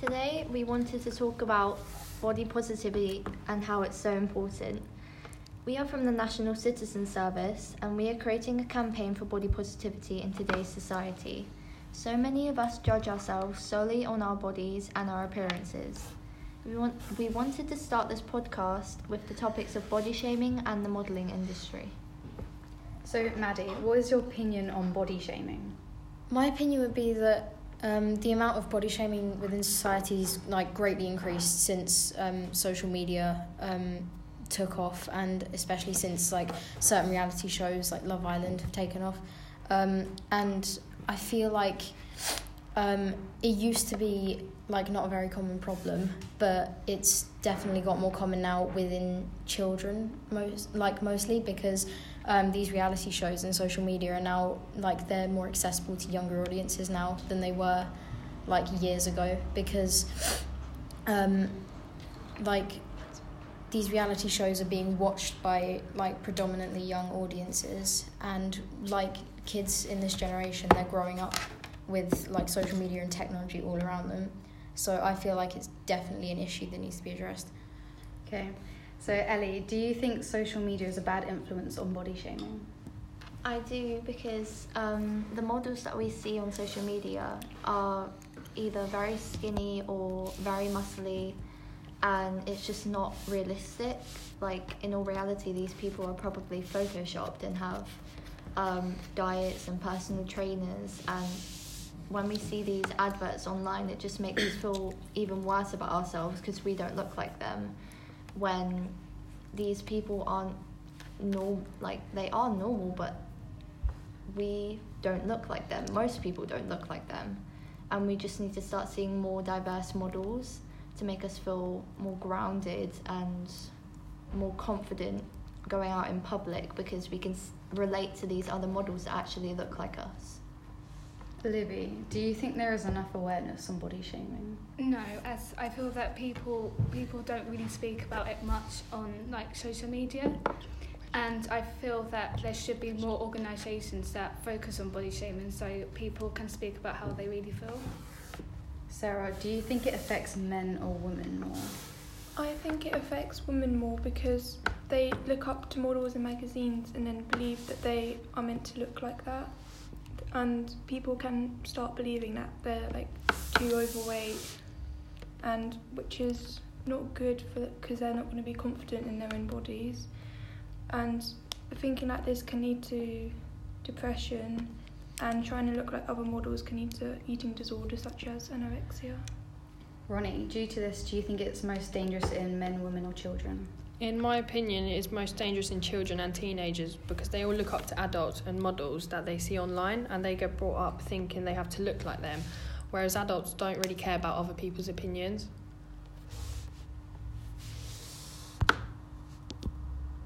Today, we wanted to talk about body positivity and how it's so important. We are from the National Citizen Service and we are creating a campaign for body positivity in today's society. So many of us judge ourselves solely on our bodies and our appearances. We, want, we wanted to start this podcast with the topics of body shaming and the modelling industry. So, Maddie, what is your opinion on body shaming? My opinion would be that um, the amount of body shaming within society is like greatly increased since um, social media um, took off, and especially since like certain reality shows like Love Island have taken off. Um, and I feel like um, it used to be like not a very common problem, but it's definitely got more common now within children most like mostly because um, these reality shows and social media are now like they're more accessible to younger audiences now than they were like years ago because um, like these reality shows are being watched by like predominantly young audiences and like kids in this generation they're growing up with like social media and technology all around them so i feel like it's definitely an issue that needs to be addressed okay so ellie do you think social media is a bad influence on body shaming I do because um, the models that we see on social media are either very skinny or very muscly and it's just not realistic. Like in all reality, these people are probably photoshopped and have um, diets and personal trainers. And when we see these adverts online, it just makes us feel even worse about ourselves because we don't look like them. When these people aren't normal, like they are normal, but we don't look like them. Most people don't look like them. And we just need to start seeing more diverse models to make us feel more grounded and more confident going out in public because we can relate to these other models that actually look like us. Livy, do you think there is enough awareness on body shaming? No, as I feel that people people don't really speak about it much on like social media. And I feel that there should be more organisations that focus on body shaming so people can speak about how they really feel. Sarah, do you think it affects men or women more? I think it affects women more because they look up to models in magazines and then believe that they are meant to look like that. And people can start believing that they're like too overweight, and which is not good for because they're not going to be confident in their own bodies. And thinking like this can lead to depression and trying to look like other models can lead to eating disorders such as anorexia. Ronnie, due to this, do you think it's most dangerous in men, women, or children? In my opinion, it is most dangerous in children and teenagers because they all look up to adults and models that they see online and they get brought up thinking they have to look like them, whereas adults don't really care about other people's opinions.